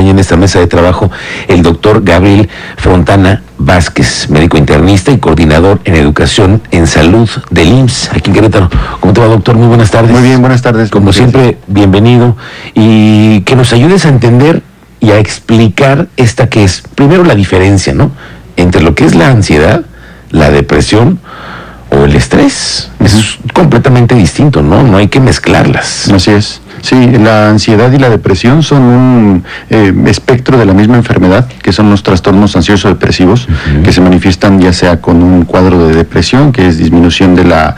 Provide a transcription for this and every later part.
acompaña en esta mesa de trabajo el doctor Gabriel Fontana Vázquez, médico internista y coordinador en educación en salud del IMSS, aquí en Querétaro. ¿Cómo te va, doctor? Muy buenas tardes. Muy bien, buenas tardes. Como siempre, bienvenido y que nos ayudes a entender y a explicar esta que es, primero, la diferencia, ¿no? Entre lo que es la ansiedad, la depresión o el estrés. Eso es completamente distinto, ¿no? No hay que mezclarlas. Así es. Sí, la ansiedad y la depresión son un eh, espectro de la misma enfermedad, que son los trastornos ansioso-depresivos, que se manifiestan ya sea con un cuadro de depresión, que es disminución de la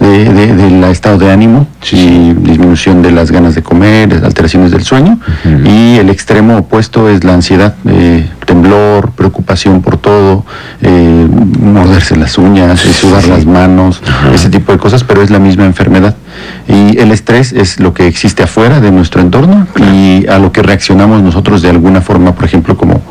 de, estado de ánimo, y disminución de las ganas de comer, alteraciones del sueño, y el extremo opuesto es la ansiedad, eh, temblor, preocupación por todo, eh, morderse las uñas, sudar las manos, ese tipo de cosas, pero es la misma enfermedad. Y el estrés es lo que existe afuera de nuestro entorno y a lo que reaccionamos nosotros de alguna forma, por ejemplo, como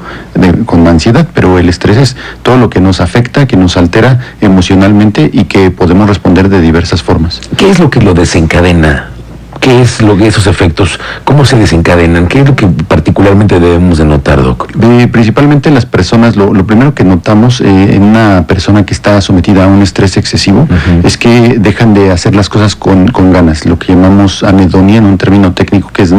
con ansiedad, pero el estrés es todo lo que nos afecta, que nos altera emocionalmente y que podemos responder de diversas formas. ¿Qué es lo que lo desencadena? ¿Qué es lo que esos efectos, cómo se desencadenan? ¿Qué es lo que particularmente debemos de notar, Doc? principalmente las personas, lo, primero que notamos eh, en una persona que está sometida a un estrés excesivo es que dejan de hacer las cosas con, ganas, lo que llamamos anedonia en un término técnico, que es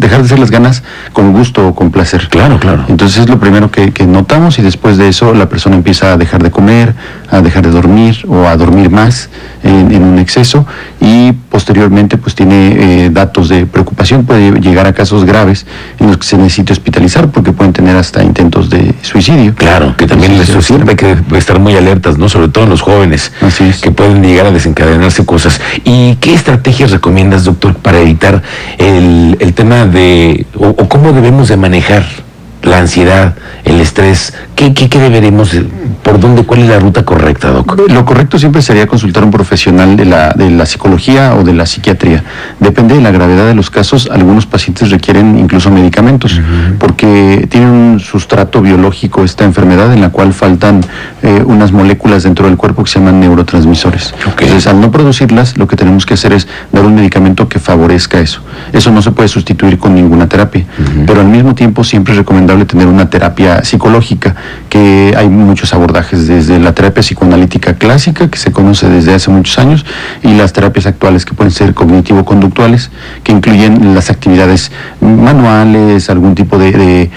dejar de hacer las ganas con gusto o con placer. Claro, claro. Entonces es lo primero que, notamos y después de eso la persona empieza a dejar de comer, a dejar de dormir o a dormir más en, un exceso y posteriormente pues tiene... Eh, datos de preocupación, puede llegar a casos graves en los que se necesita hospitalizar porque pueden tener hasta intentos de suicidio. Claro, que también eso siempre hay que estar muy alertas, ¿no? Sobre todo en los jóvenes, que pueden llegar a desencadenarse cosas. ¿Y qué estrategias recomiendas, doctor, para evitar el, el tema de, o, o cómo debemos de manejar la ansiedad, el estrés, ¿qué, qué, qué deberemos ¿Por dónde? ¿Cuál es la ruta correcta, Doc? Lo correcto siempre sería consultar a un profesional de la, de la psicología o de la psiquiatría. Depende de la gravedad de los casos, algunos pacientes requieren incluso medicamentos, porque tienen un sustrato biológico esta enfermedad en la cual faltan eh, unas moléculas dentro del cuerpo que se llaman neurotransmisores. Entonces, al no producirlas, lo que tenemos que hacer es dar un medicamento que favorezca eso. Eso no se puede sustituir con ninguna terapia, pero al mismo tiempo siempre es recomendable tener una terapia psicológica, que hay muchos abordajes desde la terapia psicoanalítica clásica, que se conoce desde hace muchos años, y las terapias actuales que pueden ser cognitivo-conductuales, que incluyen las actividades manuales, algún tipo de,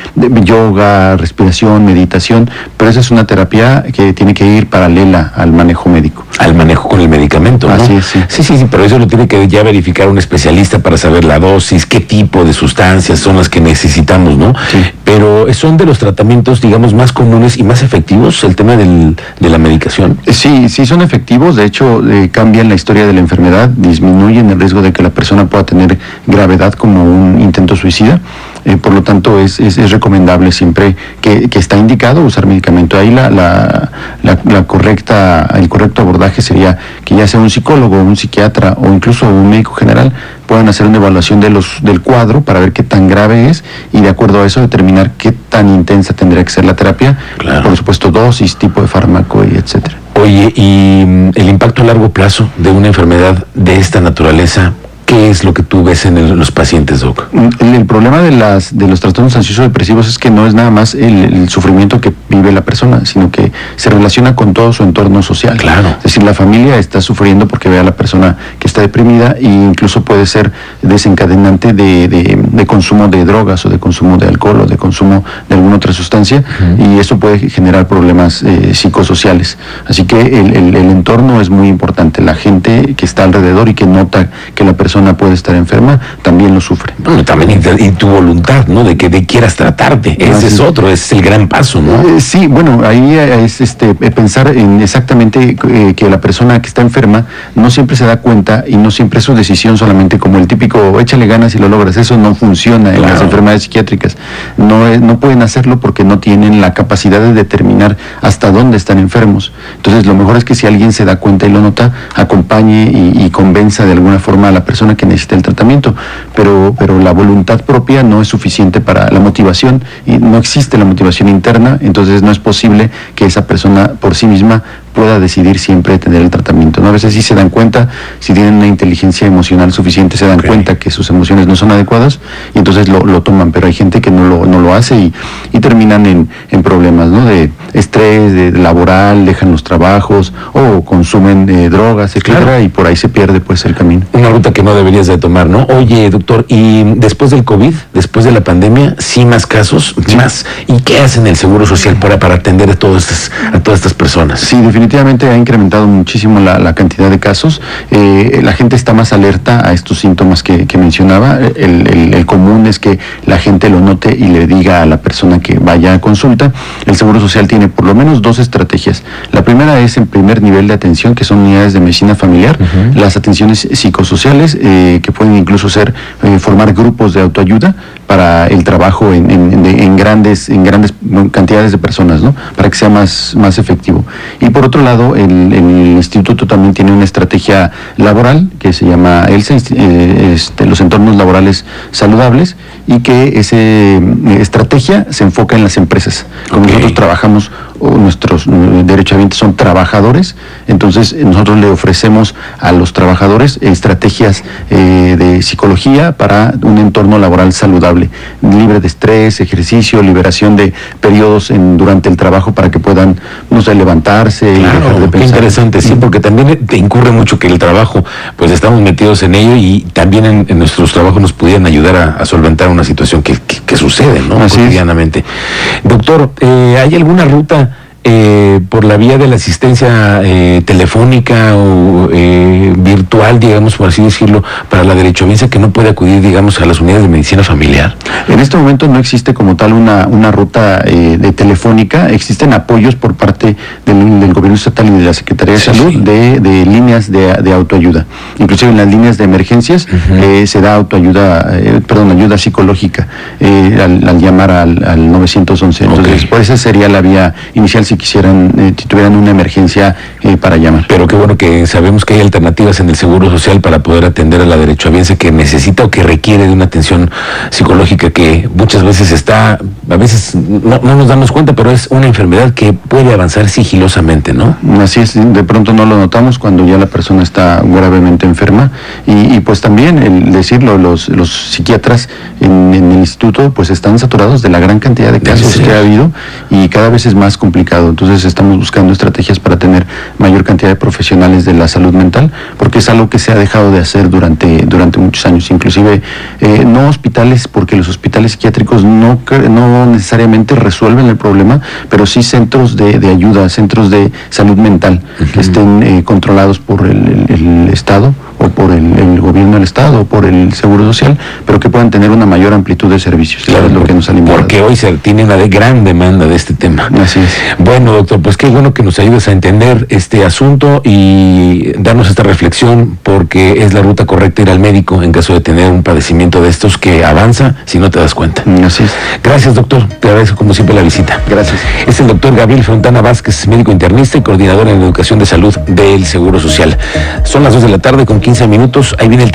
yoga, respiración, meditación, pero esa es una terapia que tiene que ir paralela al manejo médico. Al manejo con el medicamento, ¿no? sí. Sí, sí, sí, pero eso lo tiene que ya verificar un especialista para saber la dosis, qué tipo de sustancias son las que necesitamos, ¿no? Sí. Pero son de los tratamientos, digamos, más comunes y más efectivos el tema de la medicación? Sí, sí son efectivos, de hecho eh, cambian la historia de la enfermedad, disminuyen el riesgo de que la persona pueda tener gravedad como un intento suicida. Eh, por lo tanto, es, es, recomendable siempre que, está indicado usar medicamento. Ahí la, la, la, correcta, el correcto abordaje sería que ya sea un psicólogo, un psiquiatra o incluso un médico general puedan hacer una evaluación de los, del cuadro para ver qué tan grave es y de acuerdo a eso determinar qué tan intensa tendría que ser la terapia, por supuesto dosis, tipo de fármaco y etcétera. Oye, ¿y mm, el impacto a largo plazo de una enfermedad de esta naturaleza ¿Qué es lo que tú ves en los pacientes, Doc? El, problema de, las, de los trastornos ansiosos depresivos es que no es nada más el, sufrimiento que vive la persona, sino que se relaciona con todo su entorno social. Claro. Es decir, la familia está sufriendo porque ve a la persona que está deprimida e incluso puede ser desencadenante de, de, consumo de drogas o de consumo de alcohol o de consumo de alguna otra sustancia y eso puede generar problemas eh, psicosociales. Así que el, el entorno es muy importante, la gente que está alrededor y que nota que la persona puede estar enferma, también lo sufre. Bueno, también y tu voluntad, ¿no? De que te quieras tratarte. Ese es otro, ese es el gran paso, ¿no? Eh, sí, bueno, ahí es este eh, pensar en exactamente eh, que la persona que está enferma no siempre se da cuenta y no siempre es su decisión solamente como el típico échale ganas y lo logras. Eso no funciona en las enfermedades psiquiátricas. No, no pueden hacerlo porque no tienen la capacidad de determinar hasta dónde están enfermos. Entonces, lo mejor es que si alguien se da cuenta y lo nota, acompañe y convenza de alguna forma a la persona que necesita el tratamiento, pero, pero la voluntad propia no es suficiente para la motivación y no existe la motivación interna, entonces no es posible que esa persona por sí misma pueda decidir siempre tener el tratamiento. ¿no? A veces sí se dan cuenta, si tienen una inteligencia emocional suficiente, se dan cuenta que sus emociones no son adecuadas y entonces lo, toman, pero hay gente que no lo, no lo hace y, y terminan en, en, problemas ¿no? de estrés, de, laboral, dejan los trabajos o consumen eh, drogas, etcétera, y por ahí se pierde pues el camino. Una ruta que no deberías de tomar, ¿no? Oye, doctor, y después del COVID, después de la pandemia, sí más casos, más. ¿Y qué hacen el Seguro Social para, para atender a, todas estas, a todas estas personas? Sí, definitivamente ha incrementado muchísimo la, cantidad de casos. Eh, la gente está más alerta a estos síntomas que, mencionaba. El, el, común es que la gente lo note y le diga a la persona que vaya a consulta. El Seguro Social tiene por lo menos dos estrategias. La primera es en primer nivel de atención, que son unidades de medicina familiar, las atenciones psicosociales, eh, que pueden incluso ser eh, formar grupos de autoayuda para el trabajo en, grandes en grandes cantidades de personas, ¿no? Para que sea más, más efectivo. Y por otro lado, el, instituto también tiene una estrategia laboral que se llama ELSA, eh, este, los entornos laborales saludables, y que esa estrategia se enfoca en las empresas. Como nosotros trabajamos nuestros derechohabientes son trabajadores, entonces nosotros le ofrecemos a los trabajadores estrategias eh, de psicología para un entorno laboral saludable, libre de estrés, ejercicio, liberación de periodos en, durante el trabajo para que puedan, no sé, levantarse y dejar de pensar. interesante, sí, porque también te incurre mucho que el trabajo, pues estamos metidos en ello y también en, nuestros trabajos nos pudieran ayudar a, solventar una situación que, sucede, ¿no? Cotidianamente. Doctor, eh, ¿hay alguna ruta eh, por la vía de la asistencia eh, telefónica o eh, virtual, digamos, por así decirlo, para la derechohabiense que no puede acudir, digamos, a las unidades de medicina familiar? En este momento no existe como tal una, una ruta de telefónica, existen apoyos por parte del, gobierno estatal y de la Secretaría de Salud De, de, líneas de, de, autoayuda. Inclusive en las líneas de emergencias se da autoayuda, perdón, ayuda psicológica al, llamar al, 911. Entonces, por esa sería la vía inicial quisieran, eh, si tuvieran una emergencia eh, para llamar. Pero qué bueno que sabemos que hay alternativas en el Seguro Social para poder atender a la derechohabiense que necesita o que requiere de una atención psicológica que muchas veces está, a veces no, nos damos cuenta, pero es una enfermedad que puede avanzar sigilosamente, ¿no? Así es, de pronto no lo notamos cuando ya la persona está gravemente enferma y, pues también el decirlo, los, los psiquiatras en, el instituto pues están saturados de la gran cantidad de casos que ha habido y cada vez es más complicado entonces estamos buscando estrategias para tener mayor cantidad de profesionales de la salud mental, porque es algo que se ha dejado de hacer durante, durante muchos años. Inclusive eh, no hospitales, porque los hospitales psiquiátricos no, no necesariamente resuelven el problema, pero sí centros de, ayuda, centros de salud mental que estén eh, controlados por el, Estado el, Estado o por el Seguro Social, pero que puedan tener una mayor amplitud de servicios. Claro, es lo que nos Porque hoy se tiene una gran demanda de este tema. Así es. Bueno, doctor, pues qué bueno que nos ayudes a entender este asunto y darnos esta reflexión, porque es la ruta correcta ir al médico en caso de tener un padecimiento de estos que avanza si no te das cuenta. Así es. Gracias, doctor. Te agradezco como siempre la visita. Gracias. Es el doctor Gabriel Fontana Vázquez, médico internista y coordinador en educación de salud del Seguro Social. Son las 2 de la tarde con 15 minutos. Ahí viene el